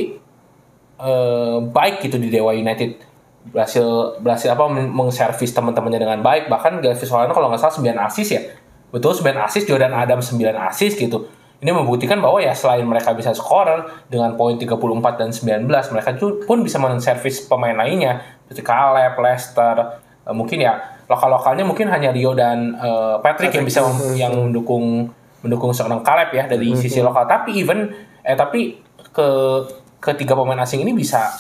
eh, baik gitu di Dewa United. Berhasil berhasil apa men- mengservis teman-temannya dengan baik. Bahkan Gelvi Solano kalau nggak salah 9 assist ya. Betul 9 assist Jordan Adams 9 assist gitu ini membuktikan bahwa ya selain mereka bisa scorer dengan poin 34 dan 19 mereka pun bisa menservis pemain lainnya seperti Caleb, Lester eh, mungkin ya lokal-lokalnya mungkin hanya Rio dan eh, Patrick, yang bisa mem- yang mendukung mendukung seorang Caleb ya dari sisi lokal. Tapi even eh tapi ke ketiga pemain asing ini bisa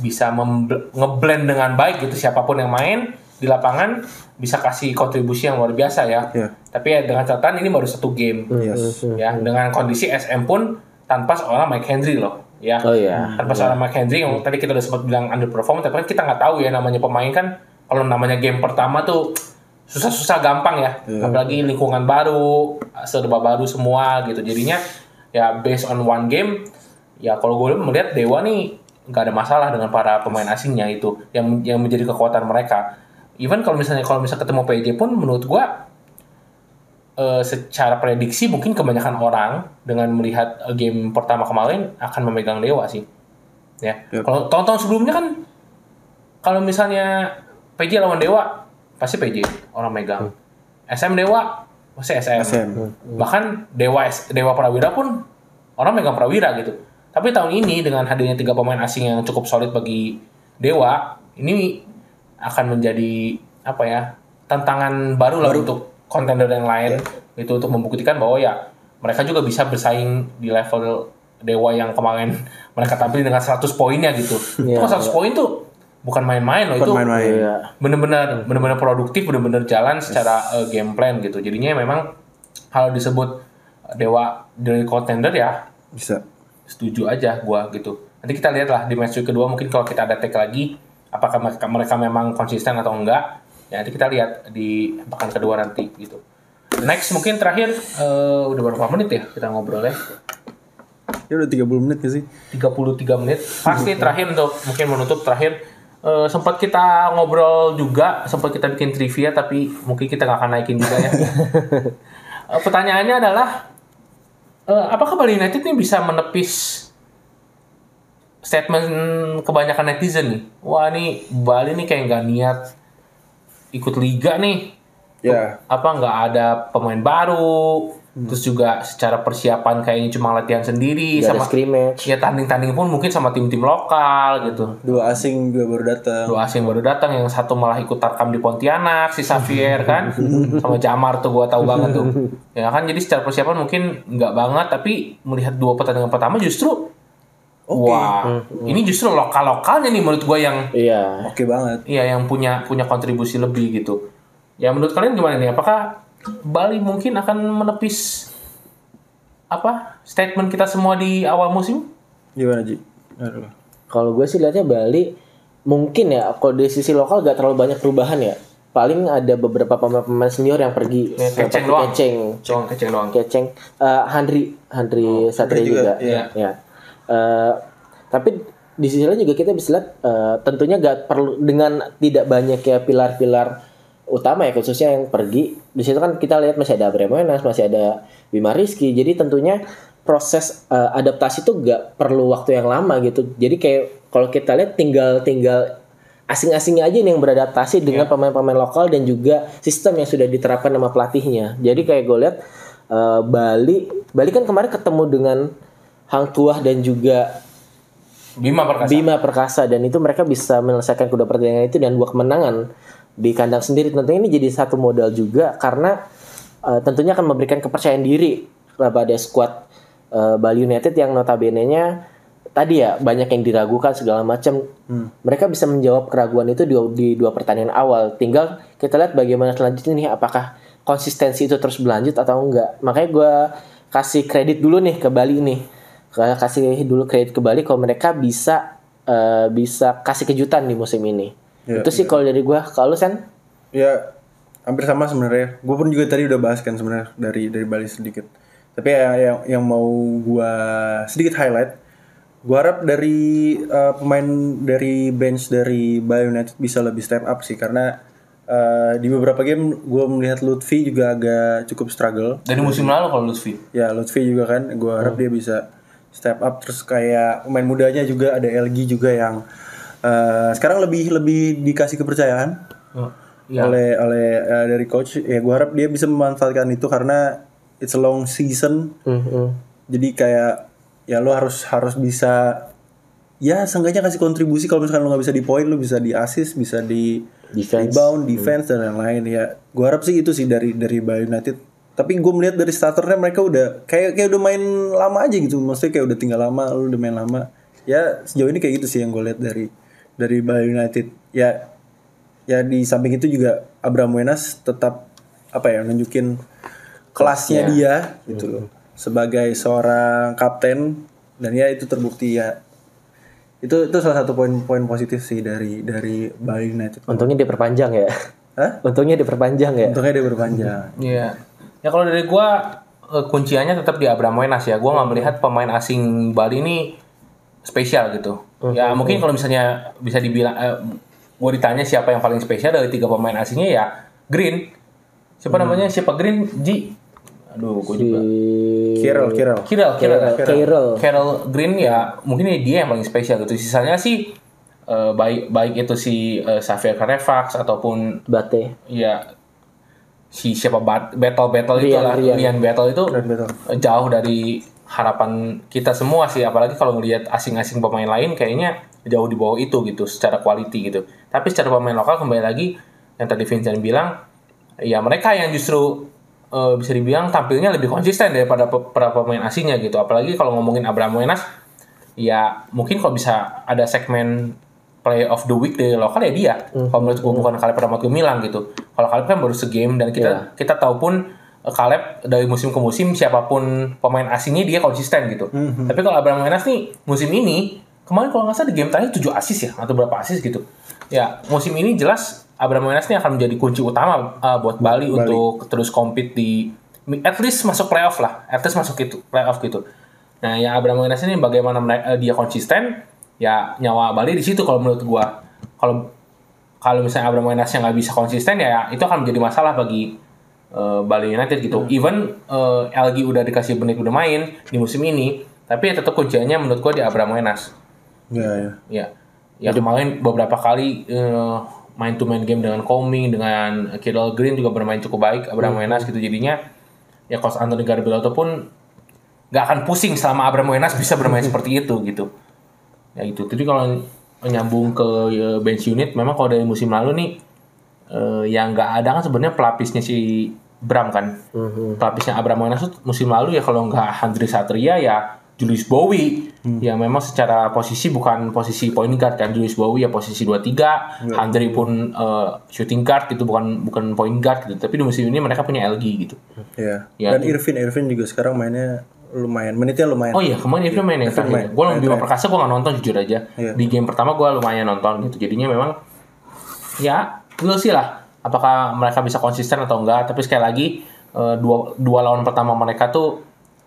bisa memble- ngeblend dengan baik gitu siapa pun yang main di lapangan bisa kasih kontribusi yang luar biasa ya. Iya. Tapi ya dengan catatan ini baru satu game. Yes. Ya, dengan kondisi SM pun tanpa seorang Mike Henry loh. Ya. Oh iya. Tanpa seorang Mike Henry yang tadi kita udah sempat bilang underperform tapi kan kita nggak tahu ya namanya pemain kan kalau namanya game pertama tuh susah-susah gampang ya. Apalagi lingkungan baru, serba baru semua gitu. Jadinya ya based on one game ya kalau gue melihat Dewa nih nggak ada masalah dengan para pemain asingnya itu yang yang menjadi kekuatan mereka. Even kalau misalnya kalau misalnya ketemu PJ pun menurut gue eh, secara prediksi mungkin kebanyakan orang dengan melihat eh, game pertama kemarin akan memegang Dewa sih. Ya. Yep. Kalau tahun-tahun sebelumnya kan kalau misalnya PJ lawan Dewa pasti PJ orang megang. SM Dewa pasti SM. SM. Bahkan Dewa Dewa Prawira pun orang megang Prawira gitu. Tapi tahun ini dengan hadirnya tiga pemain asing yang cukup solid bagi Dewa, ini akan menjadi apa ya tantangan baru lah untuk kontender yang lain itu untuk membuktikan bahwa ya mereka juga bisa bersaing di level Dewa yang kemarin mereka tampil dengan 100 poinnya gitu. Iya, Itu kan 100 poin tuh bukan main-main loh Bukan itu main-main. Iya. bener-bener bener-bener produktif bener-bener jalan secara uh, game plan gitu jadinya memang kalau disebut dewa dari contender ya Bisa. setuju aja gua gitu nanti kita lihat lah di match kedua mungkin kalau kita ada take lagi apakah mereka, mereka memang konsisten atau enggak. Ya nanti kita lihat di pekan kedua nanti gitu. Next mungkin terakhir uh, udah berapa menit ya kita ngobrol ya? Ya udah 30 menit gak sih? 33 menit. Pasti terakhir untuk mungkin menutup terakhir. Eh, sempat kita ngobrol juga sempat kita bikin trivia tapi mungkin kita nggak akan naikin juga ya. Eh, pertanyaannya adalah eh, apakah Bali United ini bisa menepis statement kebanyakan netizen nih. Wah nih Bali nih kayak nggak niat ikut liga nih. Ya. apa nggak ada pemain baru. Terus juga secara persiapan kayaknya cuma latihan sendiri Gak sama scrimmage. ya tanding-tanding pun mungkin sama tim-tim lokal gitu. Dua asing juga baru datang. dua asing baru datang yang satu malah ikut tarkam di Pontianak si Xavier kan? Sama Jamar tuh gua tahu banget tuh. Ya kan jadi secara persiapan mungkin nggak banget tapi melihat dua pertandingan pertama justru wah ini justru lokal lokalnya nih menurut gua yang Iya. Oke banget. Iya yang punya punya kontribusi lebih gitu. Ya menurut kalian gimana nih? Apakah Bali mungkin akan menepis apa statement kita semua di awal musim? Gimana Ji? Kalau gue sih lihatnya Bali mungkin ya kalau dari sisi lokal gak terlalu banyak perubahan ya. paling ada beberapa pemain-pemain senior yang pergi Ya, seperti Keceng doang. Keceng, Cuma keceng doang. Keceng, Eh, Handri, Handri Satria Handri juga, juga, ya. ya. Eh, tapi di sisi lain juga kita bisa lihat eh, tentunya gak perlu dengan tidak banyak ya pilar-pilar utama ya khususnya yang pergi di situ kan kita lihat masih ada Abraham Wenas, masih ada Bima Rizky. Jadi tentunya proses eh, adaptasi itu gak perlu waktu yang lama gitu. Jadi kayak kalau kita lihat tinggal tinggal asing-asingnya aja nih yang beradaptasi dengan pemain-pemain lokal dan juga sistem yang sudah diterapkan sama pelatihnya. Jadi kayak gue lihat eh, Bali, Bali kan kemarin ketemu dengan Hang Tuah dan juga Bima Perkasa. Bima Perkasa dan itu mereka bisa menyelesaikan kedua pertandingan itu dan dua kemenangan di kandang sendiri. Tentunya ini jadi satu modal juga karena eh, tentunya akan memberikan kepercayaan diri kepada skuad eh, Bali United yang notabene-nya tadi ya banyak yang diragukan segala macam. Mereka bisa menjawab keraguan itu di, di dua pertandingan awal. Tinggal kita lihat bagaimana selanjutnya nih apakah konsistensi itu terus berlanjut atau enggak. Makanya gue kasih kredit dulu nih ke Bali nih. Kasih dulu kredit ke Bali kalau mereka bisa eh, bisa kasih kejutan di musim ini. Ya, itu sih kalau dari gue. Kalau Sen? Ya hampir sama sebenarnya. Gue pun juga tadi udah bahas kan sebenarnya dari dari Bali sedikit. Tapi ya, yang yang mau gua sedikit highlight, gua harap dari eh, pemain dari bench dari Bali United bisa lebih step up sih karena eh, di beberapa game gua melihat Lutfi juga agak cukup struggle. Dari musim lalu kalau Lutfi. Ya Lutfi juga kan, gua harap dia bisa step up terus kayak pemain mudanya juga ada LG juga yang eh, sekarang lebih lebih dikasih kepercayaan Iya. oleh oleh eh, dari coach ya gue harap dia bisa memanfaatkan itu karena it's a long season Mhm. jadi kayak ya lo harus harus bisa ya seenggaknya kasih kontribusi kalau misalkan lo nggak bisa di point lo bisa di assist bisa di Defense. rebound defense dan lain-lain ya gue harap sih itu sih dari dari Bali United tapi gue melihat dari starternya mereka udah kayak kayak udah main lama aja gitu maksudnya kayak udah tinggal lama lo udah main lama ya sejauh ini kayak gitu sih yang gue lihat dari dari Bali United ya ya di samping itu juga Abraham Wenas tetap apa ya nunjukin kelasnya dia gitu loh sebagai seorang kapten dan ya itu terbukti ya itu itu salah satu poin-poin positif sih dari dari Bali United. Untungnya diperpanjang ya. Hah? Untungnya diperpanjang ya. Untungnya dia berpanjang. Iya. Ya kalau dari gua eh, kunciannya tetap di Abraham Wenas ya. Gua nggak melihat pemain asing Bali ini spesial gitu. Ya mungkin kalau misalnya bisa dibilang eh, gua ditanya siapa yang paling spesial dari tiga pemain asingnya ya Green. Siapa namanya? Siapa Green? Ji. Aduh, gua juga. Kirel, Kirel. Kirel, Kirel, Carroll. Carol Green ya mungkin ini dia yang paling spesial gitu. Sisanya sih eh, baik baik itu si eh, Xavier Carefax ataupun Bate. ya si siapa bat, battle battle itu Rian, lah Rian. Rian battle itu Rian Battle. jauh dari harapan kita semua sih apalagi kalau ngelihat asing-asing pemain lain kayaknya jauh di bawah itu gitu secara quality gitu tapi secara pemain lokal kembali lagi yang tadi Vincent bilang ya mereka yang justru eh, bisa dibilang tampilnya lebih konsisten daripada pe- para pemain asingnya gitu apalagi kalau ngomongin Abraham Wenas ya mungkin kalau bisa ada segmen play of the week dari lokal ya dia. Kalau menurut gue bukan Kaleb Ramat Gemilang gitu. Kalau Kaleb kan baru segame dan kita kita tahu pun eh, Kaleb dari musim ke musim siapa pun pemain asingnya dia konsisten gitu. Tapi kalau Abraham Wenas nih musim ini kemarin kalau nggak salah di game terakhir 7 asis ya atau berapa asis gitu. Ya musim ini jelas Abraham Wenas nih akan menjadi kunci utama uh, buat Bali, untuk terus compete di at least masuk playoff lah, at least masuk itu playoff gitu. Nah, ya Abraham Wenas ini bagaimana mereka, dia konsisten, ya nyawa Bali di situ kalau menurut gua. Kalau kalau misalnya Abraham Wenas yang nggak bisa konsisten ya itu akan menjadi masalah bagi uh, Bali United gitu. Even uh, LG udah dikasih menit udah main di musim ini, tapi ya tetap kuncinya menurut gua di Abraham Wenas. Ya, ya. Ya, ya kemarin beberapa kali eh, main to main game dengan Coming, dengan Kidal Green juga bermain cukup baik, Abraham Wenas gitu jadinya ya coach Anthony Garbiloto pun nggak akan pusing selama Abraham Wenas bisa bermain seperti itu gitu. Ya gitu. Jadi kalau nyambung ke eh, bench unit, memang kalau dari musim lalu nih eh, yang nggak ada kan sebenarnya pelapisnya si Bram kan. Pelapisnya Abraham Wenas musim lalu ya kalau nggak Handri Satria ya Julius Bowie. Yang memang secara posisi bukan posisi point guard kan Julius Bowie ya posisi 23 Handri pun eh, shooting guard gitu bukan bukan point guard gitu. Tapi di musim ini mereka punya LG gitu. Ya. Ya, Dan Irvin, Irvin juga sekarang mainnya lumayan, menitnya lumayan. Oh iya kemarin Irvin main ya terakhir. Gue Main nonton Bima. Perkasa gue nggak nonton jujur aja. Iya. Di game pertama gue lumayan nonton gitu. Jadinya memang ya we'll see lah. apakah mereka bisa konsisten atau enggak. Tapi sekali lagi eh, dua dua lawan pertama mereka tuh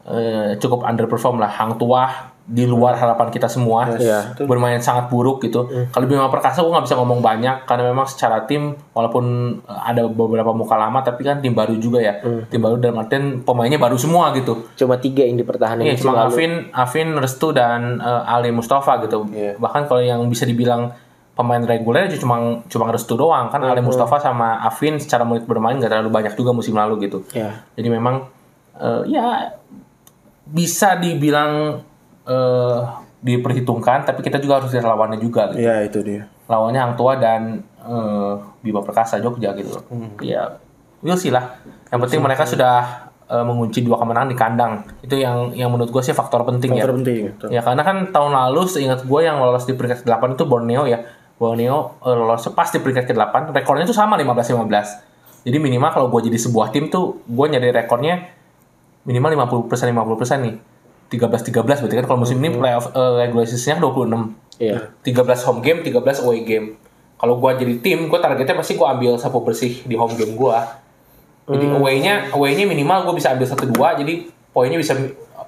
eh, cukup underperform lah. Hang Tuah di luar harapan kita semua Iya. bermain sangat buruk gitu. Kalau Bima Perkasa gue nggak bisa ngomong banyak karena memang secara tim walaupun eh, ada beberapa muka lama tapi kan tim baru juga ya. Tim baru dan Martin pemainnya baru semua gitu. Cuma tiga yang dipertahankan Iya, musim cuma lalu. Alvin, Alvin, Restu dan eh, Ali Mustafa gitu. Iya. Bahkan kalau yang bisa dibilang pemain reguler cuma cuma Restu doang kan Ali Mustafa sama Alvin secara menit bermain nggak terlalu banyak juga musim lalu gitu. Ya. Jadi memang eh, ya bisa dibilang eh, diperhitungkan, tapi kita juga harus lihat lawannya juga. Gitu. Iya itu dia. Lawannya Hang Tua dan eh, Bima Perkasa Jogja gitu. loh. Ya, we'll see lah. Yang penting mereka sudah eh, mengunci dua kemenangan di kandang. Itu yang yang menurut gue sih faktor penting ya. Faktor penting. Tuh. Ya karena kan tahun lalu seingat gue yang lolos di peringkat ke-8 itu Borneo ya. Borneo eh, lolos pas di peringkat ke-8. Rekornya tuh sama 15-15. Jadi minimal kalau gue jadi sebuah tim tuh gue nyari rekornya minimal 50% 50% nih. 13-13 berarti kan kalau musim ini playoff uh, regular season-nya 26. Iya. 13 home game, 13 away game. Kalau gua jadi tim, gua targetnya pasti gua ambil sapu bersih di home game gua. Jadi away-nya away-nya minimal gua bisa ambil 1 2 jadi poinnya bisa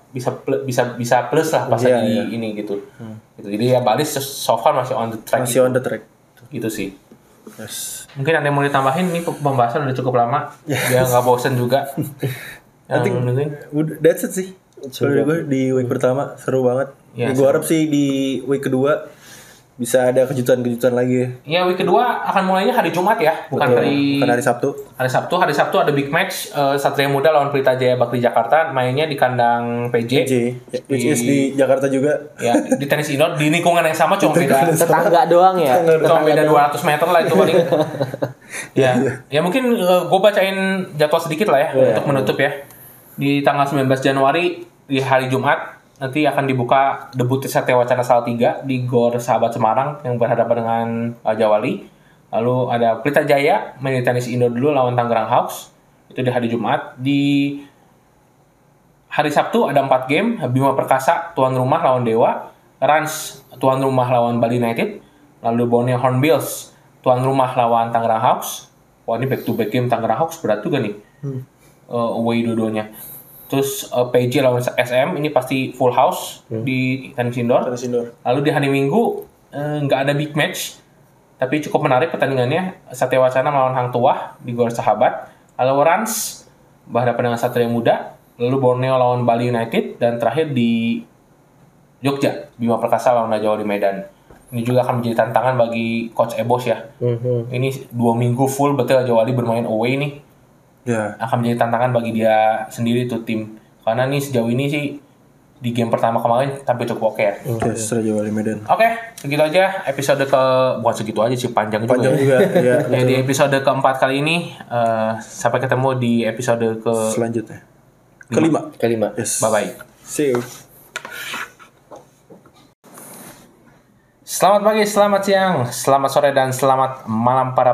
bisa bisa bisa plus lah pas Iya, lagi iya. ini gitu. gitu. Jadi ya Balis so far masih on the track Masih on the track. gitu sih. Yes. Mungkin ada yang mau ditambahin nih pembahasan udah cukup lama. Ya nggak bosen juga. I think- Yang mungkin Udah, that's it sih. Dari gue di week pertama seru banget. Iya, gue harap sih di week kedua bisa ada kejutan-kejutan lagi. Ya week kedua akan mulainya hari Jumat ya, bukan Betul. hari Bukan hari Sabtu. Hari Sabtu, hari Sabtu ada big match eh, Satria Muda lawan Pelita Jaya Bakri Jakarta mainnya di kandang PJ. J, ya, which is di Jakarta juga. Ya, di tenis indoor di lingkungan yang sama cuma beda Tetangga doang ya. cuma beda 200 meter lah itu paling. ya, ya mungkin gue bacain jadwal sedikit lah ya untuk menutup ya. Di tanggal 19 Januari di hari Jumat nanti akan dibuka debut Satya Wacana Salatiga di Gor Sahabat Semarang yang berhadapan dengan Raja Wali. Lalu ada Pelita Jaya main tenis indoor dulu lawan Tangerang Hawks itu di hari Jumat. Di hari Sabtu ada 4 game, Bima Perkasa tuan rumah lawan Dewa, Rans tuan rumah lawan Bali United, lalu Borneo Hornbills tuan rumah lawan Tangerang Hawks. Wah ini back to back game Tangerang Hawks berat juga nih. Uh, away dua-duanya. Terus uh, PJ lawan SM ini pasti full house di tenis indoor. Tenis indoor. Lalu di hari Minggu eh, nggak ada big match, tapi cukup menarik pertandingannya. Satya Wacana melawan Hang Tuah di Gor Sahabat. Lalu Rans berhadapan dengan Satria Muda. Lalu Borneo lawan Bali United dan terakhir di Jogja Bima Perkasa lawan Raja Wali Medan. Ini juga akan menjadi tantangan bagi Coach Ebos ya. Mhm. Ini dua minggu full betul Raja Wali bermain away nih Ya. akan menjadi tantangan bagi dia sendiri tuh tim. Karena nih sejauh ini sih di game pertama kemarin tampil cukup oke ya. Yes, Raja Wali Medan. Oke, segitu aja episode ke bukan segitu aja sih panjang, Panjang juga. juga. ya. Ya. Ya, di episode keempat kali ini eh, sampai ketemu di episode ke Selanjutnya. Kelima. Kelima. Yes. bye bye. See you. Selamat pagi, selamat siang, selamat sore dan selamat malam para